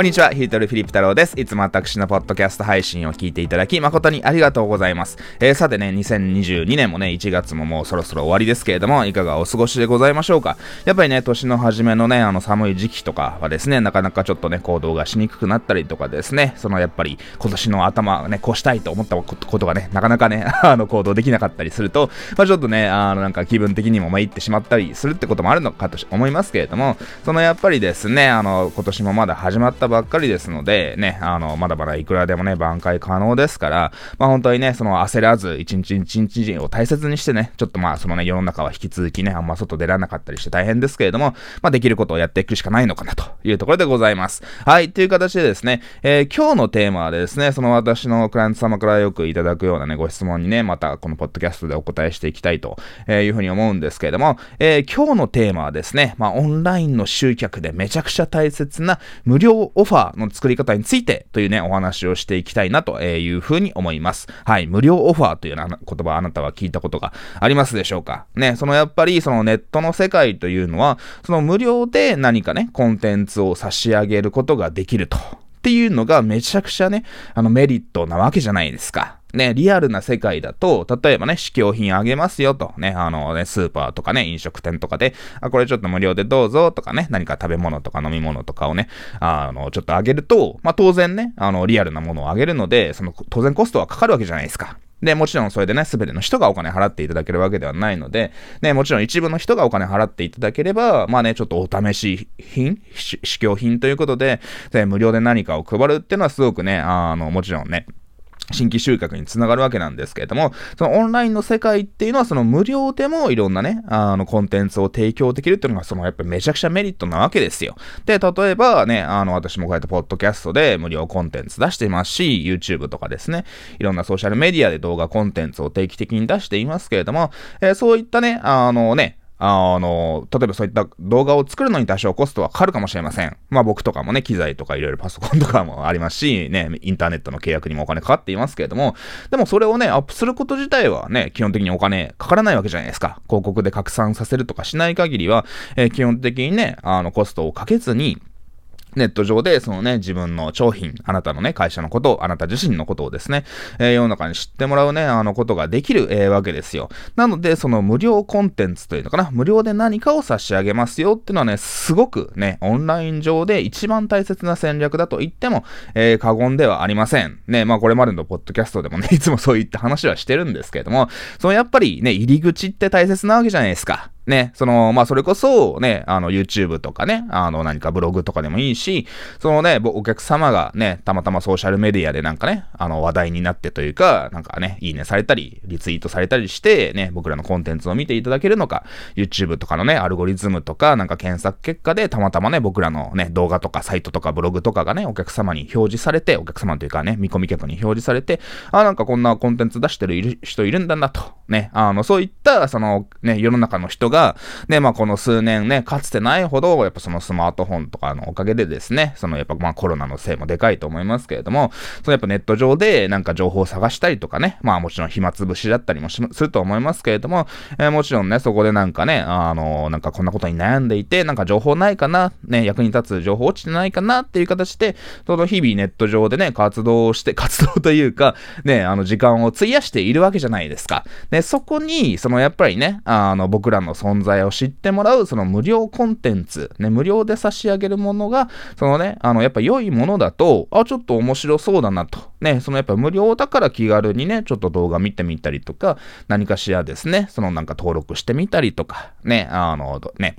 こんにちは、ヒートルフィリップ太郎です。いつも私のポッドキャスト配信を聞いていただき、誠にありがとうございます。えー、さてね、2022年もね、1月ももうそろそろ終わりですけれども、いかがお過ごしでございましょうか？やっぱりね、年の初めのね、あの寒い時期とかはですね、なかなかちょっとね、行動がしにくくなったりとかですね、そのやっぱり今年の頭ね、こうしたいと思ったことがね、なかなかね、あの行動できなかったりすると、まあちょっとね、あのなんか気分的にも参ってしまったりするってこともあるのかと思いますけれども、そのやっぱりですね、あの、今年もまだ始まったばっかりですので、ね、あの、まだまだいくらでもね、挽回可能ですから、まあ本当にね、その焦らず、一日一日を大切にしてね、ちょっとまあそのね、世の中は引き続きね、あんま外出られなかったりして大変ですけれども、まあできることをやっていくしかないのかなというところでございます。はい、という形でですね、えー、今日のテーマはですね、その私のクライアント様からよくいただくようなね、ご質問にね、またこのポッドキャストでお答えしていきたいというふうに思うんですけれども、えー、今日のテーマはですね、まあオンラインの集客でめちゃくちゃ大切な無料オファーの作り方についてというね、お話をしていきたいなというふうに思います。はい。無料オファーという言葉あなたは聞いたことがありますでしょうか？ね、そのやっぱりそのネットの世界というのは、その無料で何かね、コンテンツを差し上げることができると。っていうのがめちゃくちゃね、あのメリットなわけじゃないですか。ね、リアルな世界だと、例えばね、試供品あげますよと、ね、あのね、スーパーとかね、飲食店とかで、あ、これちょっと無料でどうぞとかね、何か食べ物とか飲み物とかをね、あの、ちょっとあげると、まあ、当然ね、あの、リアルなものをあげるので、その、当然コストはかかるわけじゃないですか。で、もちろんそれでね、すべての人がお金払っていただけるわけではないので、ね、もちろん一部の人がお金払っていただければ、まあね、ちょっとお試し品試供品ということで、で無料で何かを配るっていうのはすごくね、あの、もちろんね、新規集客につながるわけなんですけれども、そのオンラインの世界っていうのはその無料でもいろんなね、あのコンテンツを提供できるっていうのがそのやっぱりめちゃくちゃメリットなわけですよ。で、例えばね、あの私もこうやってポッドキャストで無料コンテンツ出していますし、YouTube とかですね、いろんなソーシャルメディアで動画コンテンツを定期的に出していますけれども、えー、そういったね、あのね、あの、例えばそういった動画を作るのに多少コストはかかるかもしれません。まあ僕とかもね、機材とかいろいろパソコンとかもありますし、ね、インターネットの契約にもお金かかっていますけれども、でもそれをね、アップすること自体はね、基本的にお金かからないわけじゃないですか。広告で拡散させるとかしない限りは、えー、基本的にね、あの、コストをかけずに、ネット上で、そのね、自分の商品、あなたのね、会社のことを、あなた自身のことをですね、えー、世の中に知ってもらうね、あのことができる、えー、わけですよ。なので、その無料コンテンツというのかな、無料で何かを差し上げますよっていうのはね、すごくね、オンライン上で一番大切な戦略だと言っても、えー、過言ではありません。ね、まあこれまでのポッドキャストでもね、いつもそういった話はしてるんですけれども、そのやっぱりね、入り口って大切なわけじゃないですか。ね、その、まあ、それこそ、ね、あの、YouTube とかね、あの、何かブログとかでもいいし、そのね、お客様がね、たまたまソーシャルメディアでなんかね、あの、話題になってというか、なんかね、いいねされたり、リツイートされたりして、ね、僕らのコンテンツを見ていただけるのか、YouTube とかのね、アルゴリズムとか、なんか検索結果で、たまたまね、僕らのね、動画とかサイトとかブログとかがね、お客様に表示されて、お客様というかね、見込み客に表示されて、あ、なんかこんなコンテンツ出してる人いるんだなと、ね、あの、そういった、その、ね、世の中の人が、ね、まあ、この数年ね、かつてないほど、やっぱそのスマートフォンとかのおかげでですね、そのやっぱまあコロナのせいもでかいと思いますけれども、そのやっぱネット上でなんか情報を探したりとかね、まあもちろん暇つぶしだったりもすると思いますけれども、えー、もちろんね、そこでなんかね、あの、なんかこんなことに悩んでいて、なんか情報ないかな、ね、役に立つ情報落ちてないかなっていう形で、その日々ネット上でね、活動して、活動というか、ね、あの時間を費やしているわけじゃないですか。で、そこに、そのやっぱりね、あの僕らの存在を知ってもらう、その無料コンテンツ、ね、無料で差し上げるものが、そのね、あの、やっぱ良いものだと、あ、ちょっと面白そうだなと。ね、そのやっぱ無料だから気軽にね、ちょっと動画見てみたりとか、何かしらですね、そのなんか登録してみたりとか、ね、あの、ね、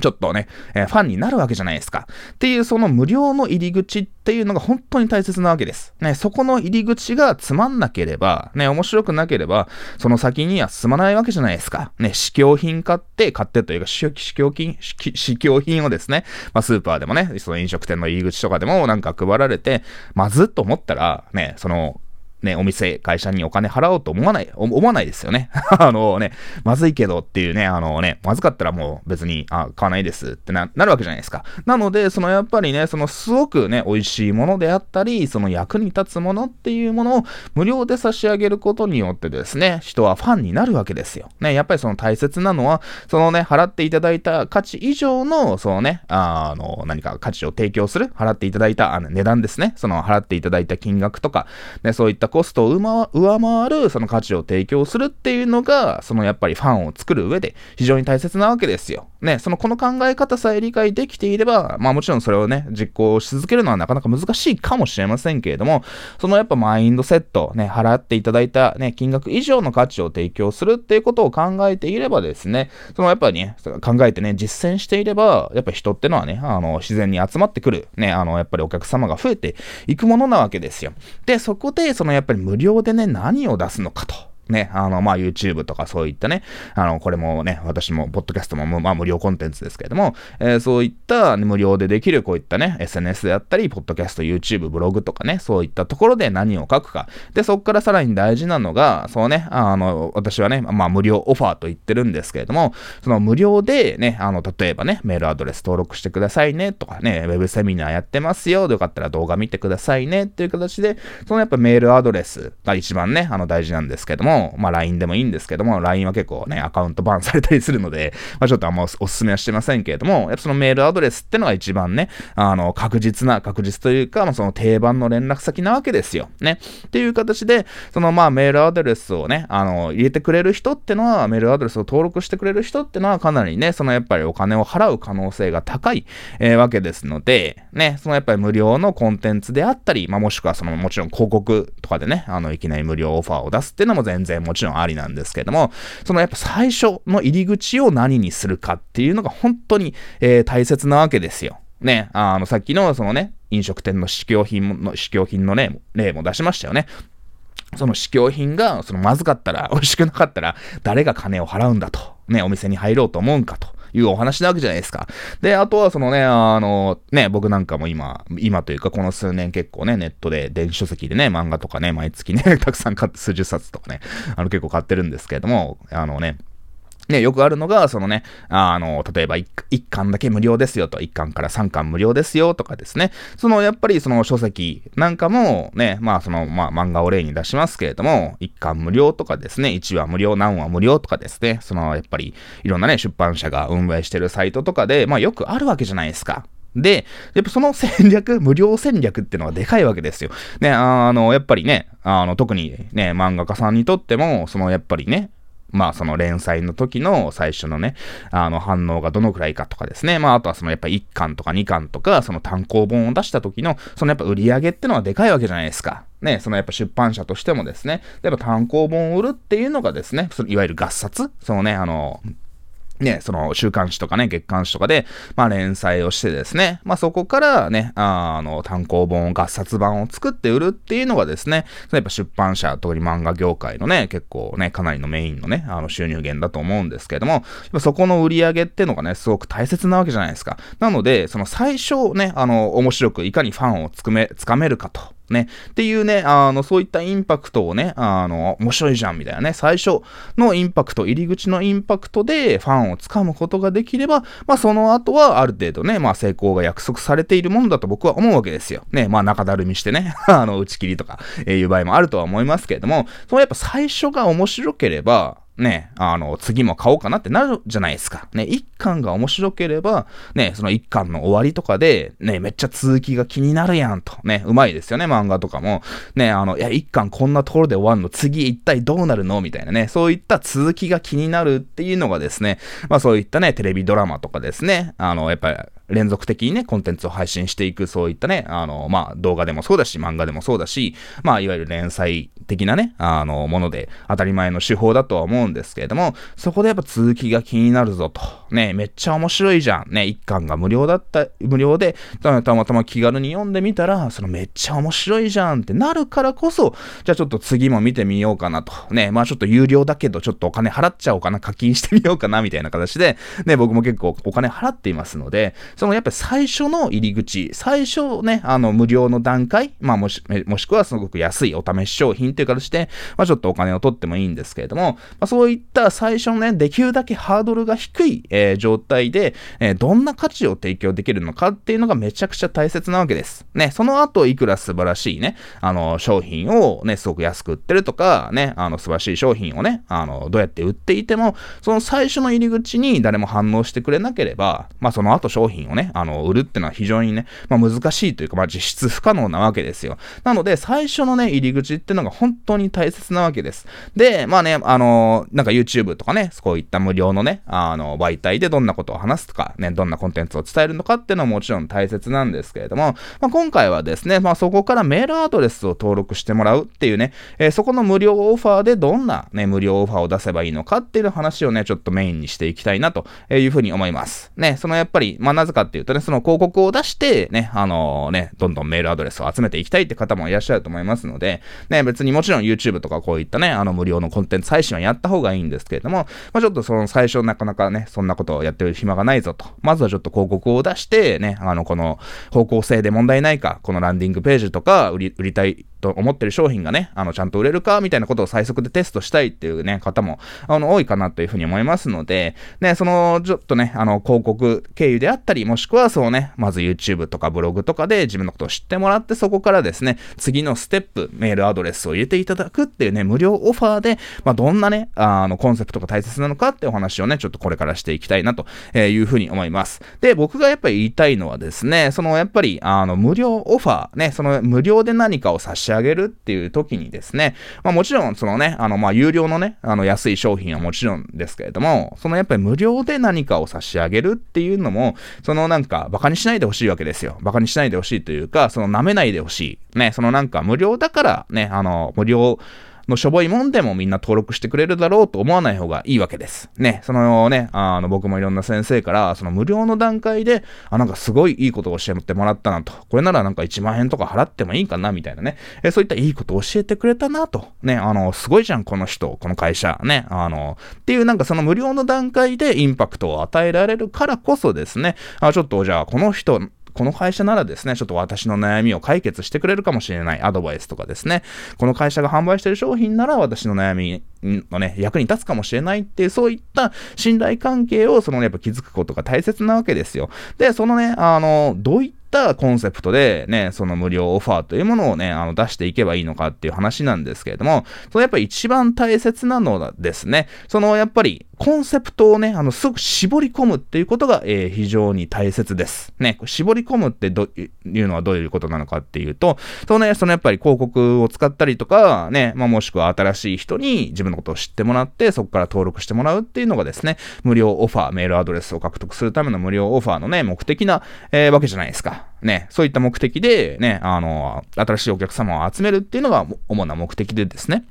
ちょっとね、えー、ファンになるわけじゃないですか。っていうその無料の入り口っていうのが本当に大切なわけです。ね、そこの入り口がつまんなければ、ね、面白くなければ、その先には進まないわけじゃないですか。ね、試供品買って、買ってというか、試供品、試供品をですね、まあスーパーでもね、その飲食店の入り口とかでもなんか配られて、まずっと思ったら、ね、その、ね、お店、会社にお金払おうと思わない、思わないですよね。あのね、まずいけどっていうね、あのね、まずかったらもう別に、あ、買わないですってな、なるわけじゃないですか。なので、そのやっぱりね、そのすごくね、美味しいものであったり、その役に立つものっていうものを無料で差し上げることによってですね、人はファンになるわけですよ。ね、やっぱりその大切なのは、そのね、払っていただいた価値以上の、そのね、あの、何か価値を提供する、払っていただいたあの値段ですね。その払っていただいた金額とか、ね、そういったコストを上回るその価値を提供するっていうのが、そのやっぱりファンを作る上で非常に大切なわけですよ。ね、そのこの考え方さえ理解できていれば、まあもちろんそれをね、実行し続けるのはなかなか難しいかもしれませんけれども、そのやっぱマインドセット、ね、払っていただいたね、金額以上の価値を提供するっていうことを考えていればですね、そのやっぱりね、考えてね、実践していれば、やっぱ人ってのはね、あの、自然に集まってくる、ね、あの、やっぱりお客様が増えていくものなわけですよ。で、そこで、そのやっぱり無料でね、何を出すのかと。ね、あの、まあ、YouTube とかそういったね、あの、これもね、私も、ポッドキャストも、まあ、無料コンテンツですけれども、えー、そういった、無料でできるこういったね、SNS であったり、ポッドキャスト、YouTube、ブログとかね、そういったところで何を書くか。で、そこからさらに大事なのが、そうね、あの、私はね、まあ、無料オファーと言ってるんですけれども、その無料でね、あの、例えばね、メールアドレス登録してくださいね、とかね、ウェブセミナーやってますよ、よかったら動画見てくださいね、っていう形で、そのやっぱメールアドレスが一番ね、あの、大事なんですけども、まあ、LINE でもいいんですけども、LINE は結構ね、アカウントバンされたりするので、まあ、ちょっとあんまおすすめはしてませんけれども、やっぱそのメールアドレスってのが一番ね、あの、確実な、確実というか、まあ、その定番の連絡先なわけですよ。ね。っていう形で、そのまあメールアドレスをね、あの、入れてくれる人ってのは、メールアドレスを登録してくれる人ってのはかなりね、そのやっぱりお金を払う可能性が高い、えー、わけですので、ね、そのやっぱり無料のコンテンツであったり、まあもしくはそのもちろん広告とかでね、あの、いきなり無料オファーを出すっていうのも全然もちろんありなんですけども、そのやっぱ最初の入り口を何にするかっていうのが本当に、えー、大切なわけですよ。ね、あの、さっきのそのね、飲食店の試供品の、試供品の例も、例も出しましたよね。その試供品が、そのまずかったら、美味しくなかったら、誰が金を払うんだと、ね、お店に入ろうと思うんかと。いうお話なわけじゃないですか。で、あとはそのね、あの、ね、僕なんかも今、今というかこの数年結構ね、ネットで電子書籍でね、漫画とかね、毎月ね、たくさん買って数十冊とかね、あの結構買ってるんですけれども、あのね、ね、よくあるのが、そのね、あの、例えば 1, 1巻だけ無料ですよと、1巻から3巻無料ですよとかですね、そのやっぱりその書籍なんかもね、まあその、まあ漫画を例に出しますけれども、1巻無料とかですね、1話無料、何話無料とかですね、そのやっぱりいろんなね、出版社が運営してるサイトとかで、まあよくあるわけじゃないですか。で、やっぱその戦略、無料戦略ってのはでかいわけですよ。ね、あの、やっぱりね、あの、特にね、漫画家さんにとっても、そのやっぱりね、まあその連載の時の最初のね、あの反応がどのくらいかとかですね。まああとはそのやっぱ1巻とか2巻とか、その単行本を出した時の、そのやっぱ売り上げってのはでかいわけじゃないですか。ね、そのやっぱ出版社としてもですね、やっぱ単行本を売るっていうのがですね、そのいわゆる合冊そのね、あの、ね、その週刊誌とかね、月刊誌とかで、まあ連載をしてですね、まあそこからね、あの、単行本、合冊版を作って売るっていうのがですね、やっぱ出版社、特に漫画業界のね、結構ね、かなりのメインのね、あの収入源だと思うんですけれども、そこの売り上げっていうのがね、すごく大切なわけじゃないですか。なので、その最初ね、あの、面白くいかにファンをつくめ、つかめるかと。ね。っていうね、あの、そういったインパクトをね、あの、面白いじゃんみたいなね、最初のインパクト、入り口のインパクトでファンをつかむことができれば、まあその後はある程度ね、まあ成功が約束されているものだと僕は思うわけですよ。ね、まあ中だるみしてね、あの、打ち切りとか、えいう場合もあるとは思いますけれども、そのやっぱ最初が面白ければ、ね、あの、次も買おうかなってなるじゃないですか。ね、一巻が面白ければ、ね、その一巻の終わりとかで、ね、めっちゃ続きが気になるやんと。ね、うまいですよね、漫画とかも。ね、あの、いや、一巻こんなところで終わるの、次一体どうなるの？みたいなね、そういった続きが気になるっていうのがですね、まあそういったね、テレビドラマとかですね、あの、やっぱり、連続的にね、コンテンツを配信していく、そういったね、あの、まあ、動画でもそうだし、漫画でもそうだし、まあ、いわゆる連載的なね、あの、もので当たり前の手法だとは思うんですけれども、そこでやっぱ続きが気になるぞと。ね、めっちゃ面白いじゃん。ね、一巻が無料だった、無料で、たまたま気軽に読んでみたら、そのめっちゃ面白いじゃんってなるからこそ、じゃあちょっと次も見てみようかなと。ね、まあちょっと有料だけど、ちょっとお金払っちゃおうかな、課金してみようかな、みたいな形で、ね、僕も結構お金払っていますので、そのやっぱり最初の入り口、最初ね、あの、無料の段階、まあもし、もしくはすごく安いお試し商品という形で、まあちょっとお金を取ってもいいんですけれども、まあそういった最初のね、できるだけハードルが低い、えー、状態で、えー、どんな価値を提供できるのかっていうのがめちゃくちゃ大切なわけです。ね、その後いくら素晴らしいね、あの、商品をね、すごく安く売ってるとか、ね、あの、素晴らしい商品をね、あの、どうやって売っていても、その最初の入り口に誰も反応してくれなければ、まあその後商品をね、あの、売るってのは非常にね、まあ難しいというか、まあ実質不可能なわけですよ。なので、最初のね、入り口ってのが本当に大切なわけです。で、まあね、あの、なんか YouTube とかね、こういった無料のね、あの、媒体でどんなことを話すとか、ね、どんなコンテンツを伝えるのかっていうのはもちろん大切なんですけれども、まあ今回はですね、まあそこからメールアドレスを登録してもらうっていうね、えー、そこの無料オファーでどんなね、無料オファーを出せばいいのかっていう話をね、ちょっとメインにしていきたいなというふうに思います。ね、そのやっぱり、まあなぜかっていうとね、その広告を出して、ね、あのー、ね、どんどんメールアドレスを集めていきたいって方もいらっしゃると思いますので、ね、別にもちろん YouTube とかこういったね、あの無料のコンテンツ配信はやった方がいいんですけれども、まあちょっとその最初なかなかね、そんなことをやってる暇がないぞと。まずはちょっと広告を出して、ね、あの、この方向性で問題ないか、このランディングページとか売り、売りたいと思ってる商品がね、あの、ちゃんと売れるか、みたいなことを最速でテストしたいっていうね、方も、あの、多いかなというふうに思いますので、ね、その、ちょっとね、あの、広告経由であったり、もしくはそうね、まず YouTube とかブログとかで自分のことを知ってもらって、そこからですね、次のステップ、メールアドレスを入れていただくっていうね、無料オファーで、まあ、どんなね、あの、コンセプトが大切なのかってお話をね、ちょっとこれからしていきたいなというふうに思います。で、僕がやっぱり言いたいのはですね、その、やっぱり、あの、無料オファー、ね、その、無料で何かを差し上げあげるっていう時にですね、まあもちろんそのね、あのまあ有料のね、あの安い商品はもちろんですけれども、そのやっぱり無料で何かを差し上げるっていうのも、そのなんか馬鹿にしないでほしいわけですよ。馬鹿にしないでほしいというか、その舐めないでほしい。ね、そのなんか無料だからね、あの無料のしょぼいもんでもみんな登録してくれるだろうと思わない方がいいわけです。ね、そのね、あの、僕もいろんな先生から、その無料の段階で、あ、なんかすごいいいことを教えてもらったなと。これならなんか1万円とか払ってもいいかな、みたいなね。えそういったいいことを教えてくれたなと。ね、あの、すごいじゃん、この人、この会社。ね、あの、っていうなんかその無料の段階でインパクトを与えられるからこそですね、あ、ちょっとじゃあこの人、この会社ならですね、ちょっと私の悩みを解決してくれるかもしれないアドバイスとかですね、この会社が販売してる商品なら私の悩みのね、役に立つかもしれないっていう、そういった信頼関係をそのねやっぱ気づくことが大切なわけですよ。で、そのね、あの、どういったったコンセプトでね、その無料オファーというものをね、あの出していけばいいのかっていう話なんですけれども、そのやっぱり一番大切なのはですね、そのやっぱりコンセプトをね、あの、すごく絞り込むっていうことが、えー、非常に大切です。ね、絞り込むってどいうのはどういうことなのかっていうと、そのね、そのやっぱり広告を使ったりとか、ね、まあ、もしくは新しい人に自分のことを知ってもらって、そこから登録してもらうっていうのがですね、無料オファー、メールアドレスを獲得するための無料オファーのね、目的な、えー、わけじゃないですか。ね、そういった目的で、ね、あの、新しいお客様を集めるっていうのが主な目的でですね。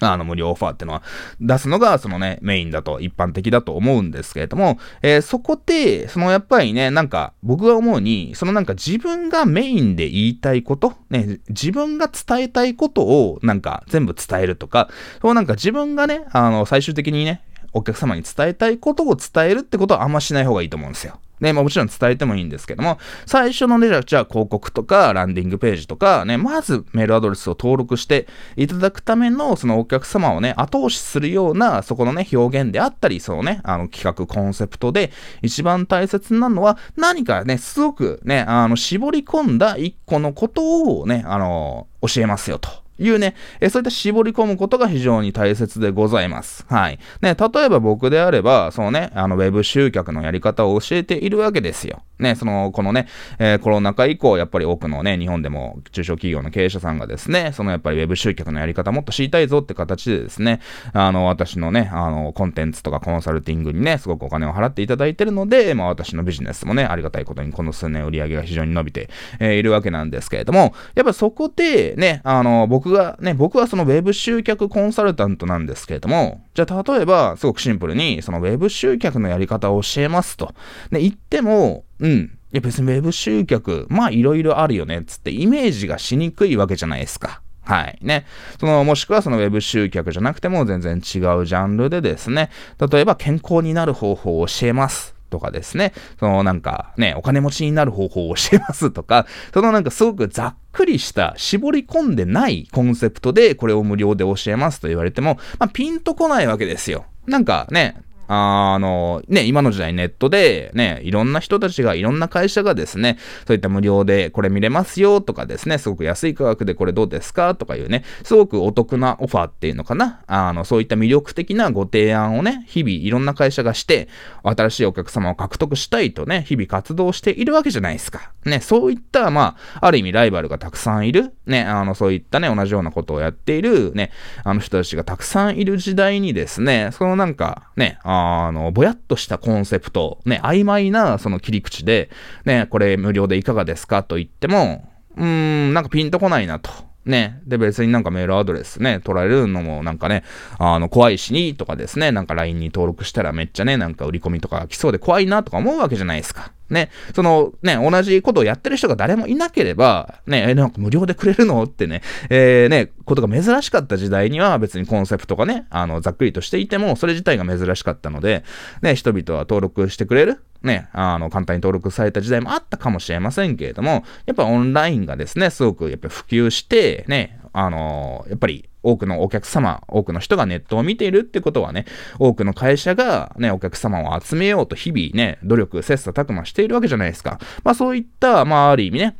あの、無料オファーっていうのは出すのが、そのね、メインだと、一般的だと思うんですけれども、えー、そこで、そのやっぱりね、なんか、僕が思うに、そのなんか自分がメインで言いたいこと、ね、自分が伝えたいことを、なんか全部伝えるとか、そうなんか自分がね、あの、最終的にね、お客様に伝えたいことを伝えるってことはあんましない方がいいと思うんですよ。ね、まあもちろん伝えてもいいんですけども、最初のね、じゃあ広告とかランディングページとかね、まずメールアドレスを登録していただくための、そのお客様をね、後押しするような、そこのね、表現であったり、そのね、あの企画、コンセプトで一番大切なのは、何かね、すごくね、あの、絞り込んだ一個のことをね、あの、教えますよと。いうね、えそういった絞り込むことが非常に大切でございます。はい。ね、例えば僕であれば、そのね、あの、ウェブ集客のやり方を教えているわけですよ。ね、その、このね、えー、コロナ禍以降、やっぱり多くのね、日本でも中小企業の経営者さんがですね、そのやっぱりウェブ集客のやり方もっと知りたいぞって形でですね、あの、私のね、あの、コンテンツとかコンサルティングにね、すごくお金を払っていただいてるので、まあ私のビジネスもね、ありがたいことにこの数年売り上げが非常に伸びて、えー、いるわけなんですけれども、やっぱそこでね、あの、僕がね、僕はそのウェブ集客コンサルタントなんですけれども、じゃあ例えば、すごくシンプルに、そのウェブ集客のやり方を教えますと。ね、言っても、うん。いや別にウェブ集客、まあいろいろあるよね、つってイメージがしにくいわけじゃないですか。はい。ね。その、もしくはそのウェブ集客じゃなくても全然違うジャンルでですね、例えば健康になる方法を教えます。とかですね、そのなんかね、お金持ちになる方法を教えます とか、そのなんかすごくざっくりした絞り込んでないコンセプトでこれを無料で教えますと言われても、まあ、ピンとこないわけですよ。なんかね、あの、ね、今の時代ネットで、ね、いろんな人たちが、いろんな会社がですね、そういった無料でこれ見れますよとかですね、すごく安い価格でこれどうですかとかいうね、すごくお得なオファーっていうのかな？あの、そういった魅力的なご提案をね、日々いろんな会社がして、新しいお客様を獲得したいとね、日々活動しているわけじゃないですか。ね、そういった、まあ、ある意味ライバルがたくさんいる、ね、あの、そういったね、同じようなことをやっている、ね、あの人たちがたくさんいる時代にですね、そのなんか、ね、ああの、ぼやっとしたコンセプト、ね、曖昧なその切り口で、ね、これ無料でいかがですかと言っても、うーん、なんかピンとこないなと。ね。で、別になんかメールアドレスね、取られるのもなんかね、あの、怖いしに、とかですね、なんか LINE に登録したらめっちゃね、なんか売り込みとか来そうで怖いなとか思うわけじゃないですか。ね、そのね、同じことをやってる人が誰もいなければ、ね、なんか無料でくれるの？ってね、えー、ね、ことが珍しかった時代には別にコンセプトがね、あの、ざっくりとしていても、それ自体が珍しかったので、ね、人々は登録してくれる？ね、あの、簡単に登録された時代もあったかもしれませんけれども、やっぱオンラインがですね、すごくやっぱ普及して、ね、あのやっぱり多くのお客様、多くの人がネットを見ているってことはね、多くの会社がね、お客様を集めようと日々ね、努力、切磋琢磨しているわけじゃないですか。まあそういった、まあある意味ね、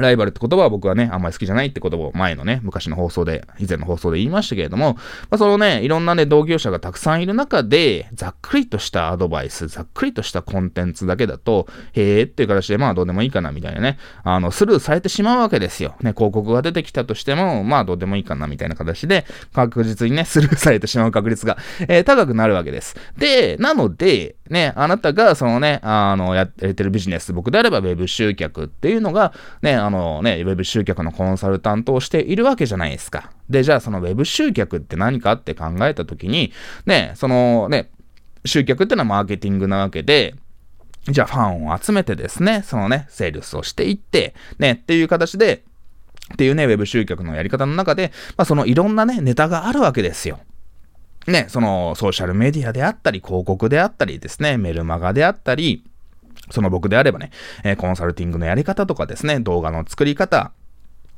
ライバルって言葉は僕はね、あんまり好きじゃないって言葉を前のね、昔の放送で、以前の放送で言いましたけれども、まあ、そのね、いろんなね、同業者がたくさんいる中で、ざっくりとしたアドバイス、ざっくりとしたコンテンツだけだと、へーっていう形で、まあどうでもいいかなみたいなね、あの、スルーされてしまうわけですよ。ね、広告が出てきたとしても、まあどうでもいいかなみたいな形で、確実にね、スルーされてしまう確率が、えー、高くなるわけです。で、なので、ね、あなたがそのね、あの、やってるビジネス、僕であれば Web 集客っていうのが、ね、あのね、Web 集客のコンサルタントをしているわけじゃないですか。で、じゃあその Web 集客って何かって考えたときに、ね、そのね、集客ってのはマーケティングなわけで、じゃあファンを集めてですね、そのね、セールスをしていって、ね、っていう形で、っていうね、ウェブ集客のやり方の中で、まあそのいろんなね、ネタがあるわけですよ。ね、そのソーシャルメディアであったり、広告であったりですね、メルマガであったり、その僕であればね、えー、コンサルティングのやり方とかですね、動画の作り方、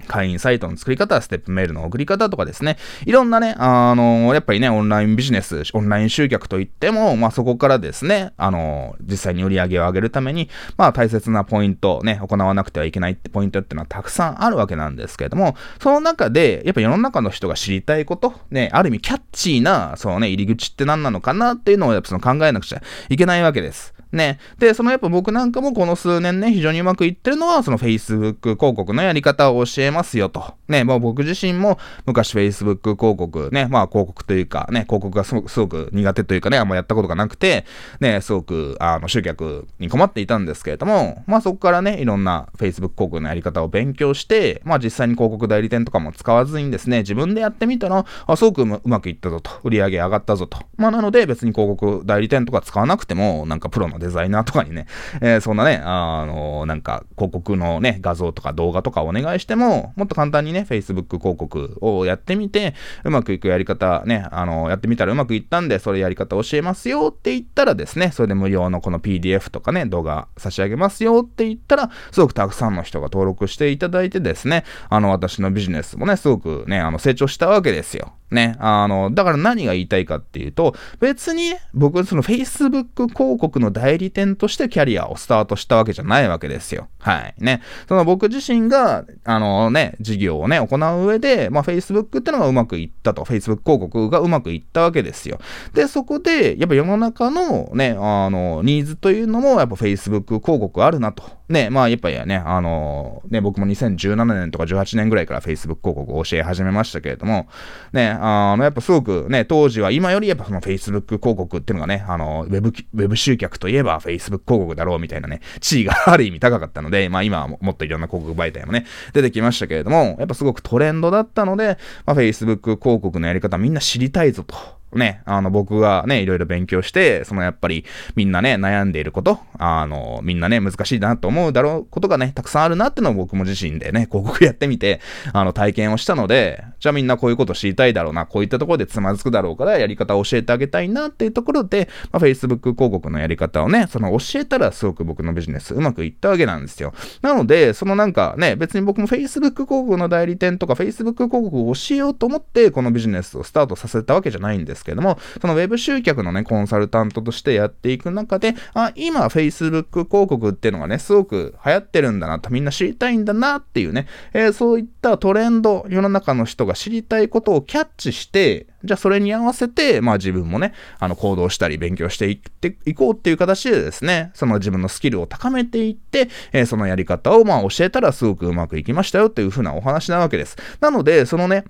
会員サイトの作り方、ステップメールの送り方とかですね。いろんなね、あのやっぱりね、オンラインビジネス、オンライン集客といっても、まあそこからですね、あの実際に売り上げを上げるために、まあ大切なポイント、ね、行わなくてはいけないってポイントっていうのはたくさんあるわけなんですけれども、その中で、やっぱ世の中の人が知りたいこと、ね、ある意味キャッチーな、そのね、入り口って何なのかなっていうのをやっぱその考えなくちゃいけないわけです。ね。で、そのやっぱ僕なんかもこの数年ね、非常にうまくいってるのは、その Facebook 広告のやり方を教えますよと。ね、もう僕自身も昔 Facebook 広告ね、まあ広告というかね、広告がすごく苦手というかね、あんまやったことがなくて、ね、すごくあの集客に困っていたんですけれども、まあそこからね、いろんな Facebook 広告のやり方を勉強して、まあ実際に広告代理店とかも使わずにですね、自分でやってみたら、あ、すごくうまくいったぞと。売り上げ上がったぞと。まあなので別に広告代理店とか使わなくても、なんかプロのデザイナーとかにね、えー、そんなね、あの、なんか広告のね、画像とか動画とかお願いしても、もっと簡単にね、Facebook 広告をやってみて、うまくいくやり方ね、あの、やってみたらうまくいったんで、それやり方教えますよって言ったらですね、それで無料のこの PDF とかね、動画差し上げますよって言ったら、すごくたくさんの人が登録していただいてですね、あの、私のビジネスもね、すごくね、あの、成長したわけですよ。ね。あの、だから何が言いたいかっていうと、別に僕、その Facebook 広告の代理店としてキャリアをスタートしたわけじゃないわけですよ。はい。ね。その僕自身が、あのね、事業をね、行う上で、まあ Facebook ってのがうまくいったと。Facebook 広告がうまくいったわけですよ。で、そこで、やっぱ世の中のね、あの、ニーズというのも、やっぱ Facebook 広告あるなと。ね、まあやっぱりね、あの、ね、僕も2017年とか18年ぐらいから Facebook 広告を教え始めましたけれども、ね、あの、やっぱすごくね、当時は今よりやっぱその Facebook 広告っていうのがね、あの、ウェブ、ウェブ集客といえば Facebook 広告だろうみたいなね、地位がある意味高かったので、まあ今はもっといろんな広告媒体もね、出てきましたけれども、やっぱすごくトレンドだったので、まあ Facebook 広告のやり方みんな知りたいぞと。ね、あの、僕がね、いろいろ勉強して、そのやっぱりみんなね、悩んでいること、あの、みんなね、難しいなと思うだろうことがね、たくさんあるなってのを僕も自身でね、広告やってみて、あの、体験をしたので、じゃあみんなこういうこと知りたいだろうな、こういったところでつまずくだろうから、やり方を教えてあげたいなっていうところで、まあ、Facebook 広告のやり方をね、その教えたらすごく僕のビジネスうまくいったわけなんですよ。なので、そのなんかね、別に僕も Facebook 広告の代理店とか Facebook 広告を教えようと思って、このビジネスをスタートさせたわけじゃないんですですけども、その Web 集客のね、コンサルタントとしてやっていく中で、あ、今 Facebook 広告っていうのがね、すごく流行ってるんだなと、みんな知りたいんだなっていうね、えー、そういったトレンド、世の中の人が知りたいことをキャッチして、じゃあそれに合わせて、まあ自分もね、あの行動したり勉強していっていこうっていう形でですね、その自分のスキルを高めていって、えー、そのやり方をまあ教えたらすごくうまくいきましたよっていう風なお話なわけです。なので、そのね、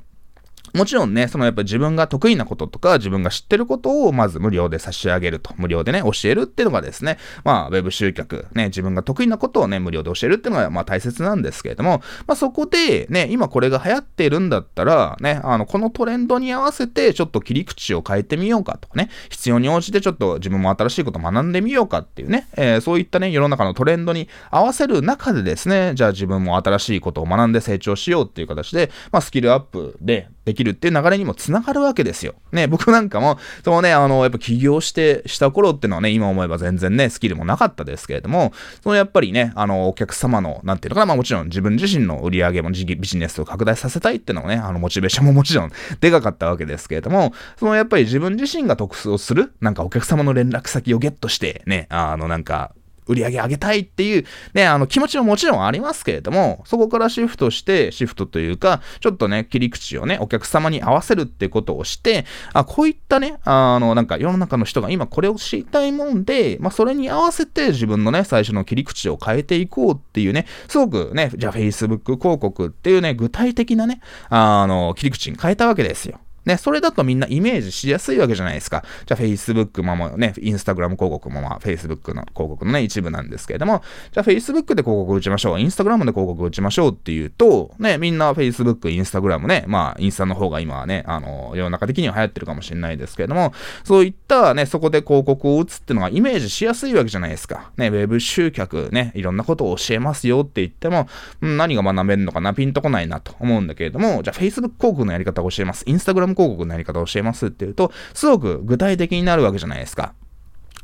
もちろんね、そのやっぱ自分が得意なこととか、自分が知ってることをまず無料で差し上げると。無料でね、教えるっていうのがですね、まあ、ウェブ集客、ね、自分が得意なことをね、無料で教えるっていうのがまあ大切なんですけれども、まあそこでね、今これが流行っているんだったら、ね、あの、このトレンドに合わせてちょっと切り口を変えてみようかとかね、必要に応じてちょっと自分も新しいことを学んでみようかっていうね、えー、そういったね、世の中のトレンドに合わせる中でですね、じゃあ自分も新しいことを学んで成長しようっていう形で、まあスキルアップでできるっていう流れにも繋がるわけですよ。ね、僕なんかも、そのね、あの、やっぱ起業してした頃っていうのはね、今思えば全然ね、スキルもなかったですけれども、そのやっぱりね、あの、お客様の、なんていうのかな、まあもちろん自分自身の売り上げもビジネスを拡大させたいっていうのもね、あの、モチベーションももちろん でかかったわけですけれども、そのやっぱり自分自身が得をする、なんかお客様の連絡先をゲットして、ね、あの、なんか、売り上げ上げたいっていう、ね、あの気持ちももちろんありますけれども、そこからシフトして、シフトというか、ちょっとね、切り口をね、お客様に合わせるってことをして、あ、こういったね、あの、なんか世の中の人が今これを知りたいもんで、まあ、それに合わせて自分のね、最初の切り口を変えていこうっていうね、すごくね、じゃあ Facebook 広告っていうね、具体的なね、あの、切り口に変えたわけですよ。ね、それだとみんなイメージしやすいわけじゃないですか。じゃあ Facebook もね、インスタグラム広告もまあ Facebook の広告のね、一部なんですけれども、じゃあ Facebook で広告打ちましょう、インスタグラムで広告打ちましょうっていうと、ね、みんな Facebook、インスタグラムね、まあインスタの方が今はね、あの、世の中的には流行ってるかもしれないですけれども、そういったね、そこで広告を打つっていうのがイメージしやすいわけじゃないですか。ね、ウェブ集客ね、いろんなことを教えますよって言っても、ん、何が学べるのかな、ピンとこないなと思うんだけれども、じゃあ Facebook 広告のやり方を教えます。イ広告のやり方を教えますっていうと、すごく具体的になるわけじゃないですか。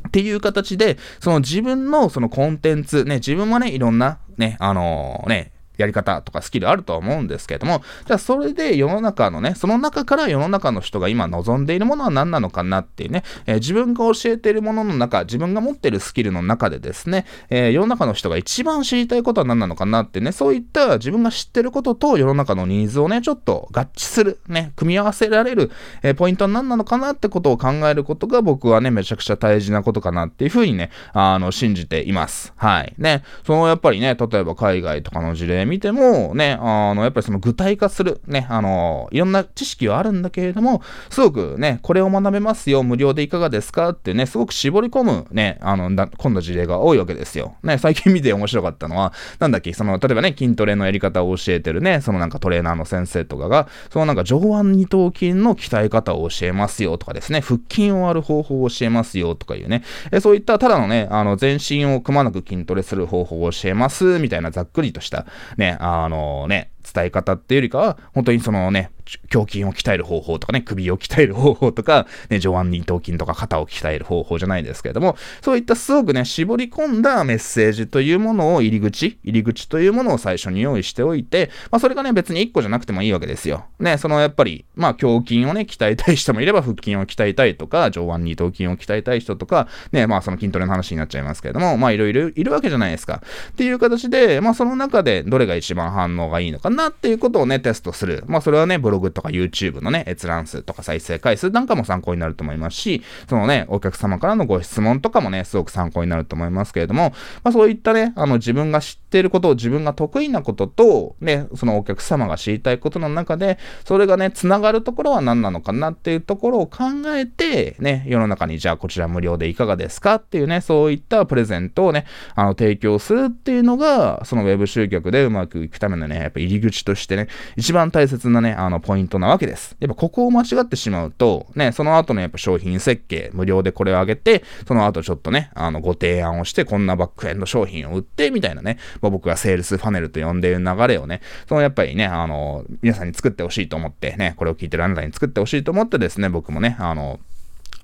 っていう形で、その自分のそのコンテンツ、ね、自分もね、いろんな、ね、あのー、ね、やり方とかスキルあるとは思うんですけれども、じゃあそれで世の中のね、その中から世の中の人が今望んでいるものは何なのかなっていうね、えー、自分が教えているものの中、自分が持っているスキルの中でですね、えー、世の中の人が一番知りたいことは何なのかなってね、そういった自分が知ってることと世の中のニーズをね、ちょっと合致する、ね、組み合わせられる、えー、ポイントは何なのかなってことを考えることが僕はね、めちゃくちゃ大事なことかなっていうふうにね、あの、信じています。はい。ね、そのやっぱりね、例えば海外とかの事例見ても、ね、あの、やっぱりその具体化する、ね、あの、いろんな知識はあるんだけれども、すごくね、これを学べますよ、無料でいかがですかってね、すごく絞り込むね、あの、今度事例が多いわけですよ。ね、最近見て面白かったのは、なんだっけ、その、例えばね、筋トレのやり方を教えてるね、そのなんかトレーナーの先生とかが、そのなんか上腕二頭筋の鍛え方を教えますよとかですね、腹筋を割る方法を教えますよとかいうね、えそういったただのね、あの、全身をくまなく筋トレする方法を教えます、みたいなざっくりとした、ね、あのね、伝え方っていうよりかは、本当にそのね、胸筋を鍛える方法とかね、首を鍛える方法とか、ね、上腕二頭筋とか肩を鍛える方法じゃないですけれども、そういったすごくね、絞り込んだメッセージというものを入り口、入り口というものを最初に用意しておいて、まあそれがね、別に1個じゃなくてもいいわけですよ。ね、そのやっぱり、まあ胸筋をね、鍛えたい人もいれば腹筋を鍛えたいとか、上腕二頭筋を鍛えたい人とか、ね、まあその筋トレの話になっちゃいますけれども、まあいろいろいるわけじゃないですか。っていう形で、まあその中でどれが一番反応がいいのかなっていうことをね、テストする。まあそれはね、ブログとか YouTube のね、閲覧数とか再生回数なんかも参考になると思いますし、そのね、お客様からのご質問とかもね、すごく参考になると思いますけれども、まあそういったね、あの自分が知っていることを自分が得意なことと、ね、そのお客様が知りたいことの中で、それがね、繋がるところは何なのかなっていうところを考えて、ね、世の中にじゃあこちら無料でいかがですかっていうね、そういったプレゼントをね、あの提供するっていうのが、そのウェブ集客でうまくいくためのね、やっぱ入り口としてね、一番大切なね、あの、ポイントなわけです。やっぱここを間違ってしまうと、ね、その後のやっぱ商品設計、無料でこれをあげて、その後ちょっとね、あの、ご提案をして、こんなバックエンド商品を売って、みたいなね、まあ、僕がセールスファネルと呼んでいる流れをね、そのやっぱりね、あの、皆さんに作ってほしいと思って、ね、これを聞いてるあなたに作ってほしいと思ってですね、僕もね、あの、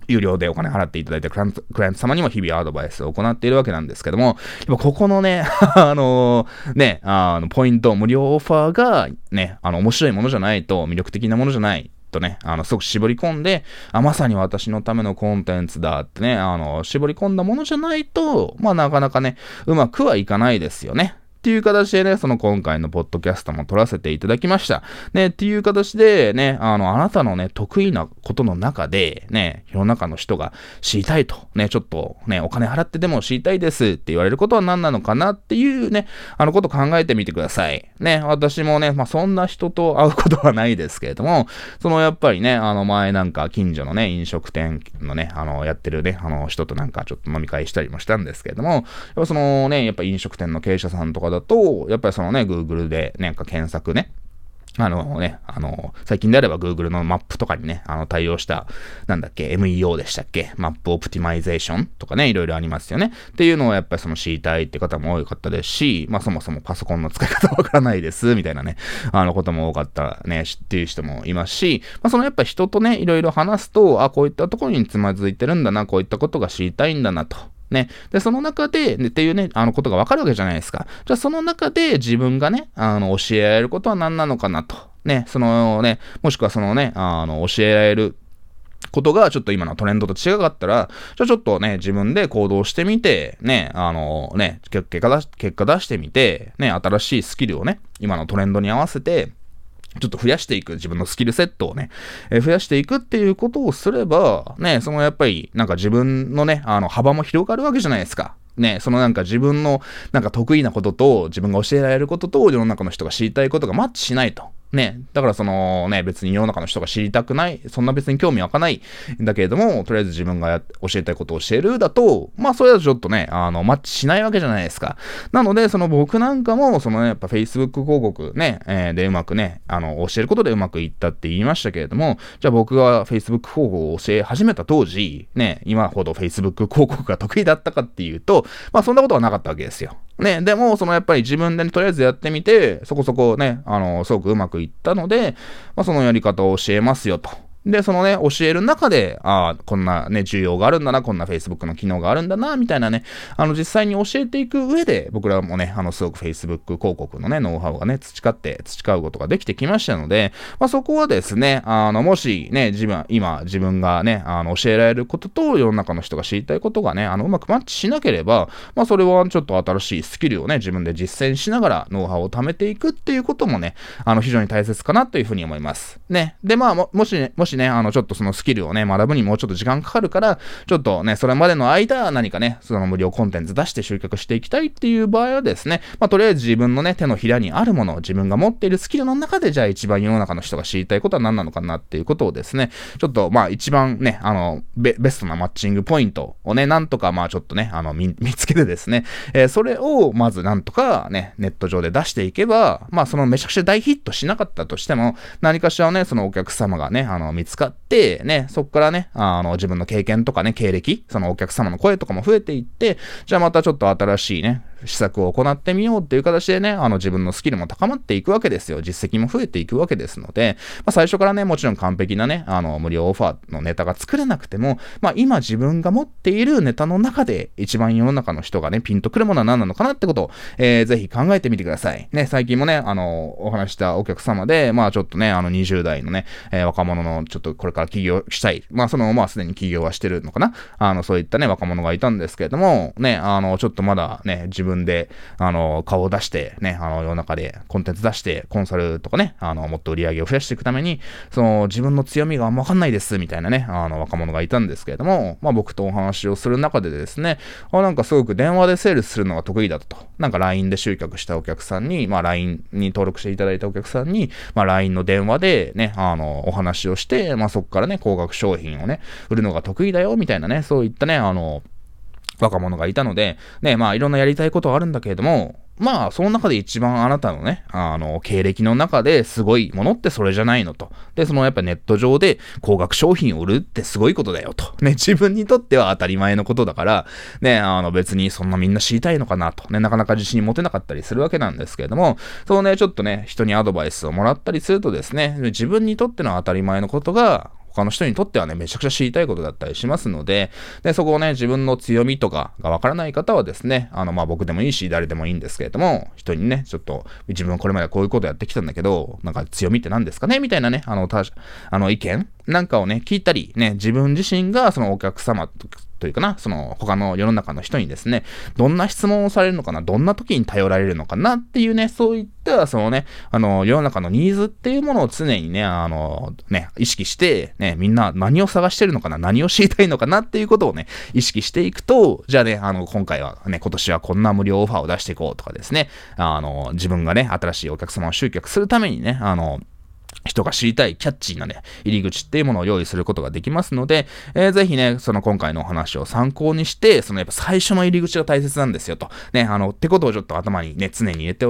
有料でお金払っていただいたクライアントクライアント様にも日々アドバイスを行っているわけなんですけども、やっぱここのね、あのね、あの、ポイント、無料オファーがね、あの、面白いものじゃないと、魅力的なものじゃないとね、あの、すごく絞り込んで、あ、まさに私のためのコンテンツだってね、あの、絞り込んだものじゃないと、まあなかなかね、うまくはいかないですよね。っていう形でね、その今回のポッドキャストも撮らせていただきました。ね、っていう形でね、あの、あなたのね、得意なことの中で、ね、世の中の人が知りたいと、ね、ちょっとね、お金払ってでも知りたいですって言われることは何なのかなっていうね、あのこと考えてみてください。ね、私もね、まあ、そんな人と会うことはないですけれども、そのやっぱりね、あの前なんか近所のね、飲食店のね、あの、やってるね、あの人となんかちょっと飲み会したりもしたんですけれども、やっぱそのね、やっぱ飲食店の経営者さんとかだと、やっぱりそのね、Google でなんか検索ね、あのね、あの、最近であれば Google のマップとかにね、あの、対応した、なんだっけ、MEO でしたっけ？ Map Optimization とかね、いろいろありますよね。っていうのをやっぱりその知りたいって方も多かったですし、まあそもそもパソコンの使い方わからないです、みたいなね、あのことも多かったね、知っていう人もいますし、まあそのやっぱ人とね、いろいろ話すと、あ、こういったところにつまずいてるんだな、こういったことが知りたいんだなと。ね。で、その中で、ね、っていうね、あのことがわかるわけじゃないですか。じゃあその中で自分がね、あの、教えられることは何なのかなと。ね、そのね、もしくはそのね、あの、教えられることがちょっと今のトレンドと違かったら、じゃあちょっとね、自分で行動してみて、ね、あのね、結果出結果出してみて、ね、新しいスキルをね、今のトレンドに合わせて、ちょっと増やしていく、自分のスキルセットをね、えー、増やしていくっていうことをすれば、ね、そのやっぱり、なんか自分のね、あの、幅も広がるわけじゃないですか。ね、そのなんか自分のなんか得意なことと自分が教えられることと世の中の人が知りたいことがマッチしないと。ね、だからそのね、別に世の中の人が知りたくない、そんな別に興味湧かないんだけれども、とりあえず自分が教えたいことを教えるだと、まあそれだとちょっとね、あの、マッチしないわけじゃないですか。なので、その僕なんかも、そのね、やっぱ Facebook 広告ね、えー、でうまくね、あの、教えることでうまくいったって言いましたけれども、じゃあ僕が Facebook 広告を教え始めた当時、ね、今ほど Facebook 広告が得意だったかっていうと、まあそんなことはなかったわけですよ。ね、でも、そのやっぱり自分で、ね、とりあえずやってみて、そこそこね、あの、すごくうまくいったので、まあ、そのやり方を教えますよと。で、そのね、教える中で、ああ、こんなね、需要があるんだな、こんな Facebook の機能があるんだな、みたいなね、あの、実際に教えていく上で、僕らもね、あの、すごく Facebook 広告のね、ノウハウがね、培って、培うことができてきましたので、まあ、そこはですね、あの、もしね、自分、今、自分がね、あの、教えられることと、世の中の人が知りたいことがね、あの、うまくマッチしなければ、まあ、それはちょっと新しいスキルをね、自分で実践しながら、ノウハウを貯めていくっていうこともね、あの、非常に大切かなというふうに思います。ね。で、まあ、も、もしね、もしね、あの、ちょっとそのスキルをね、学ぶにもうちょっと時間かかるから、ちょっとね、それまでの間、何かね、その無料コンテンツ出して集客していきたいっていう場合はですね、まあ、とりあえず自分のね、手のひらにあるものを、自分が持っているスキルの中で、じゃあ一番世の中の人が知りたいことは何なのかなっていうことをですね、ちょっとまあ一番ね、あの、ベベストなマッチングポイントをね、なんとかまあちょっとね、あの、見つけてですね、えー、それをまずなんとかね、ネット上で出していけば、まあそのめちゃくちゃ大ヒットしなかったとしても、何かしらね、そのお客様がね、あの、見つかって、ね、そっからね、あの、自分の経験とかね、経歴、そのお客様の声とかも増えていって、じゃあまたちょっと新しいね、施策を行ってみようっていう形でね、あの自分のスキルも高まっていくわけですよ。実績も増えていくわけですので、まあ、最初からね、もちろん完璧なね、あの無料オファーのネタが作れなくても、まあ今自分が持っているネタの中で一番世の中の人がね、ピンとくるものは何なのかなってことを、えー、ぜひ考えてみてください。ね、最近もね、あの、お話したお客様で、まあちょっとね、あの20代のね、えー、若者のちょっとこれから起業したい。まあその、まあすでに起業はしてるのかな？あの、そういったね、若者がいたんですけれども、ね、あの、ちょっとまだね、自分分で、あの、顔を出して、ね、あの、世の中でコンテンツ出して、コンサルとかね、あの、もっと売り上げを増やしていくために、その、自分の強みがあんまわかんないです、みたいなね、あの、若者がいたんですけれども、まあ僕とお話をする中でですね、あなんかすごく電話でセールするのが得意だと。なんか LINE で集客したお客さんに、まあ LINE に登録していただいたお客さんに、まあ LINE の電話でね、あの、お話をして、まあそこからね、高額商品をね、売るのが得意だよ、みたいなね、そういったね、あの、若者がいたので、ね、まあいろんなやりたいことはあるんだけれども、まあ、その中で一番あなたのね、あの、経歴の中ですごいものってそれじゃないのと。で、そのやっぱネット上で高額商品を売るってすごいことだよと。ね、自分にとっては当たり前のことだから、ね、あの別にそんなみんな知りたいのかなと。ね、なかなか自信持てなかったりするわけなんですけれども、そうね、ちょっとね、人にアドバイスをもらったりするとですね、自分にとっての当たり前のことが、他の人にとってはね、めちゃくちゃ知りたいことだったりしますので、で、そこをね、自分の強みとかがわからない方はですね、あの、まあ、僕でもいいし、誰でもいいんですけれども、人にね、ちょっと、自分はこれまでこういうことやってきたんだけど、なんか強みって何ですかね？みたいなね、あの、た、あの、意見なんかをね、聞いたり、ね、自分自身がそのお客様というかな、その他の世の中の人にですね、どんな質問をされるのかな、どんな時に頼られるのかなっていうね、そういった、そのね、あの、世の中のニーズっていうものを常にね、あの、ね、意識して、ね、みんな何を探してるのかな、何を知りたいのかなっていうことをね、意識していくと、じゃあね、あの、今回はね、今年はこんな無料オファーを出していこうとかですね、あの、自分がね、新しいお客様を集客するためにね、あの、人が知りたいキャッチーなね、入り口っていうものを用意することができますので、えー、ぜひね、その今回のお話を参考にして、そのやっぱ最初の入り口が大切なんですよと。ね、あの、ってことをちょっと頭にね、常に入れて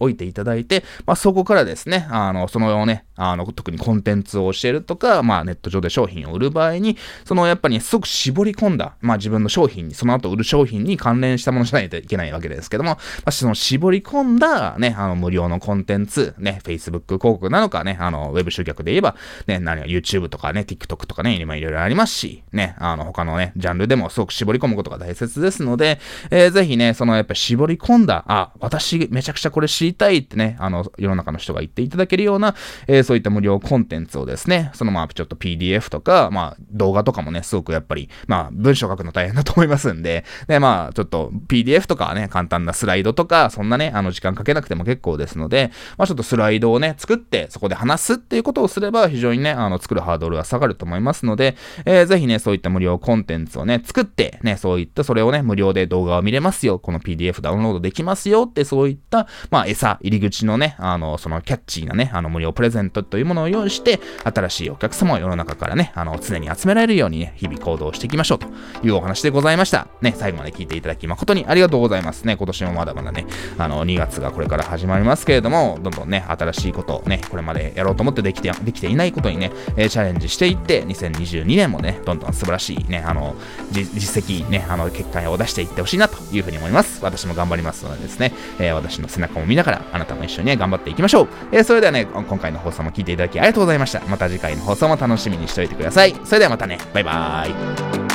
おいていただいて、まあそこからですね、あの、そのね、あの、特にコンテンツを教えるとか、まあネット上で商品を売る場合に、そのやっぱり、ね、すごく絞り込んだ、まあ自分の商品に、その後売る商品に関連したものじゃないといけないわけですけども、まあその絞り込んだね、あの無料のコンテンツ、ね、Facebook 広告なのかね、あの、ウェブ集客で言えば、ね、何が YouTube とかね、TikTok とかね、今いろいろありますし、ね、あの、他のね、ジャンルでもすごく絞り込むことが大切ですので、えー、ぜひね、そのやっぱ絞り込んだ、あ、私めちゃくちゃこれ知りたいってね、あの、世の中の人が言っていただけるような、えー、そういった無料コンテンツをですね、そのまあ、ちょっと PDF とか、まあ、動画とかもね、すごくやっぱり、まあ、文章書くの大変だと思いますんで、で、まあ、ちょっと PDF とかはね、簡単なスライドとか、そんなね、あの、時間かけなくても結構ですので、まあ、ちょっとスライドをね、作って、そこで話すっていうことをすれば、非常にね、あの、作るハードルは下がると思いますので、えー、ぜひね、そういった無料コンテンツをね、作って、ね、そういったそれをね、無料で動画を見れますよ、この PDF ダウンロードできますよって、そういった、まあ、餌、入り口のね、あの、そのキャッチーなね、あの、無料プレゼントというものを用意して、新しいお客様を世の中からね、あの、常に集められるようにね、日々行動していきましょうというお話でございました。ね、最後まで聞いていただき誠にありがとうございますね。今年もまだまだね、あの、2月がこれから始まりますけれども、どんどんね、新しいことをね、これまでやろうと思ってできて、できていないことにね、えー、チャレンジしていって、2022年もね、どんどん素晴らしいね、あの、実績ね、あの、結果を出していってほしいなというふうに思います。私も頑張りますのでですね、えー、私の背中も見ながら、あなたも一緒にね、頑張っていきましょう。えー、それではね、今回の放送も聞いていただきありがとうございました。また次回の放送も楽しみにしておいてください。それではまたね、バイバーイ。